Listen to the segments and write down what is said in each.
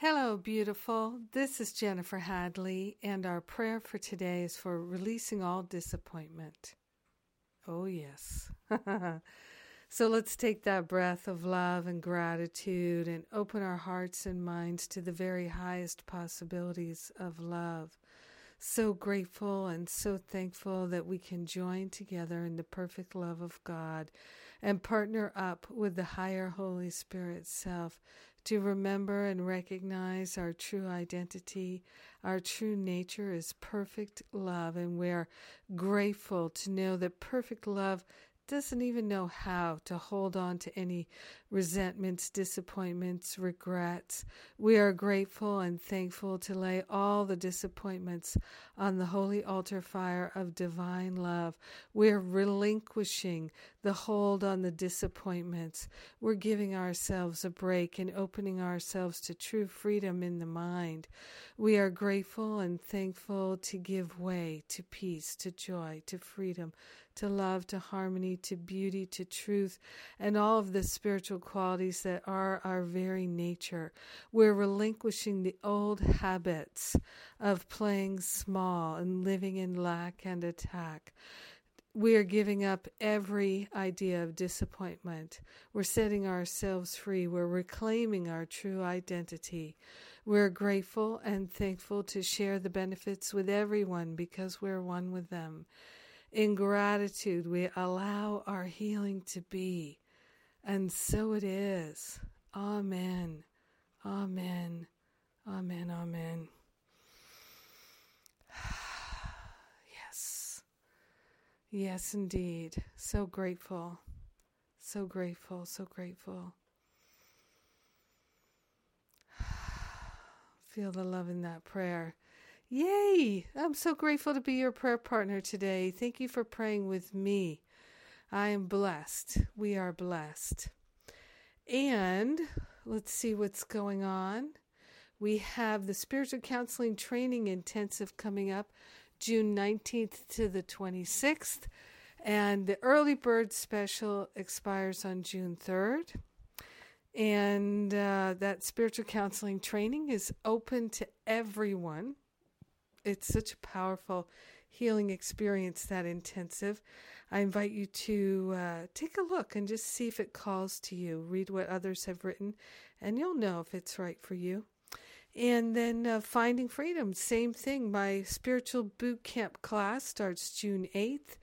Hello, beautiful. This is Jennifer Hadley, and our prayer for today is for releasing all disappointment. Oh, yes. so let's take that breath of love and gratitude and open our hearts and minds to the very highest possibilities of love. So grateful and so thankful that we can join together in the perfect love of God and partner up with the higher Holy Spirit self to remember and recognize our true identity. Our true nature is perfect love, and we're grateful to know that perfect love doesn't even know how to hold on to any resentments, disappointments, regrets. We are grateful and thankful to lay all the disappointments on the holy altar fire of divine love. We're relinquishing the hold on the disappointments. We're giving ourselves a break and opening ourselves to true freedom in the mind. We are grateful and thankful to give way to peace, to joy, to freedom, to love, to harmony, to beauty, to truth, and all of the spiritual qualities that are our very nature. We're relinquishing the old habits of playing small and living in lack and attack. We are giving up every idea of disappointment. We're setting ourselves free. We're reclaiming our true identity. We're grateful and thankful to share the benefits with everyone because we're one with them. In gratitude, we allow our healing to be. And so it is. Amen. Amen. Amen. Amen. yes. Yes, indeed. So grateful. So grateful. So grateful. Feel the love in that prayer. Yay! I'm so grateful to be your prayer partner today. Thank you for praying with me. I am blessed. We are blessed. And let's see what's going on. We have the spiritual counseling training intensive coming up June 19th to the 26th. And the early bird special expires on June 3rd. And uh, that spiritual counseling training is open to everyone it's such a powerful healing experience that intensive. I invite you to uh, take a look and just see if it calls to you. Read what others have written and you'll know if it's right for you. And then uh, finding freedom. Same thing. My spiritual boot camp class starts june 8th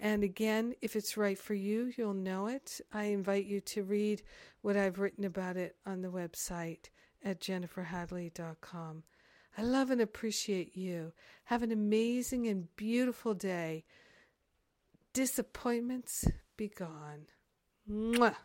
and again if it's right for you you'll know it. I invite you to read what i've written about it on the website at jenniferhadley.com I love and appreciate you. Have an amazing and beautiful day. Disappointments be gone. Mwah.